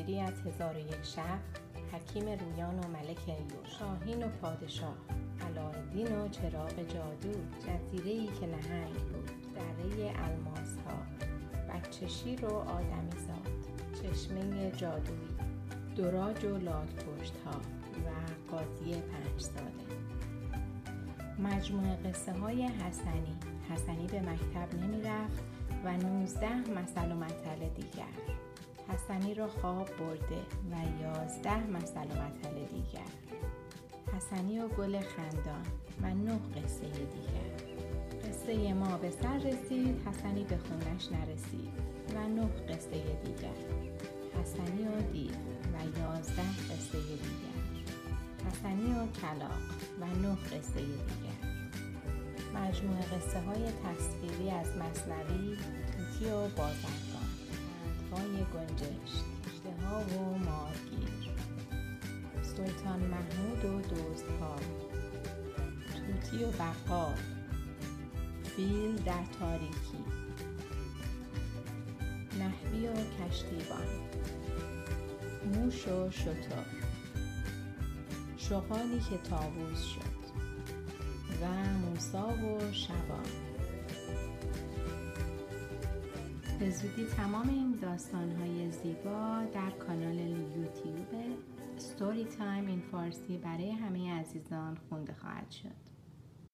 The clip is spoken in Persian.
از هزار و یک شب حکیم رویان و ملک ایور شاهین و پادشاه. علایالدین و چراغ جادو. جزیره ای که نهنگ بود. دره الماس ها بچه شیر و آدمی زاد. چشمه جادویی. دراج و لاک پشت ها و قاضی پنج ساله مجموعه قصه های حسنی. حسنی به مکتب نمی رفت و نوزده مثل و مطل دیگر. حسنی را خواب برده و یازده مثل و مطل دیگر. حسنی و گل خندان و نه قصه دیگر. قصه ما به سر رسید حسنی به خونش نرسید و نه قصه دیگر. حسنی و دیو و یازده قصه دیگر. حسنی و کلاق و نه قصه دیگر. مجموعه قصه های تصویری از مصنوی توتی و بازرگان. گنجشت. اشتها و مارگیر سلطان محمود و دزدها توتی و بقال فیل در تاریکی. نحوی و کشتیبان. موش و شتر. شغالی که تاووز شد. و موسا و شبان. به زودی تمام این داستانهای زیبا در کانال یوتیوب ستوری تایم این فارسی برای همه عزیزان خونده خواهد شد.